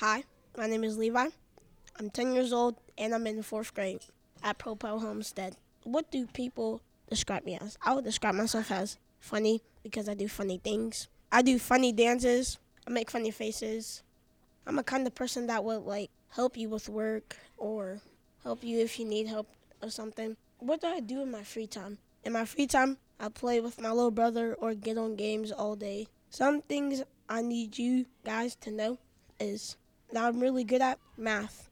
Hi, my name is Levi. I'm 10 years old and I'm in the fourth grade at Propel Homestead. What do people describe me as? I would describe myself as funny because I do funny things. I do funny dances. I make funny faces. I'm a kind of person that would like help you with work or help you if you need help or something. What do I do in my free time? In my free time, I play with my little brother or get on games all day. Some things I need you guys to know is that I'm really good at math.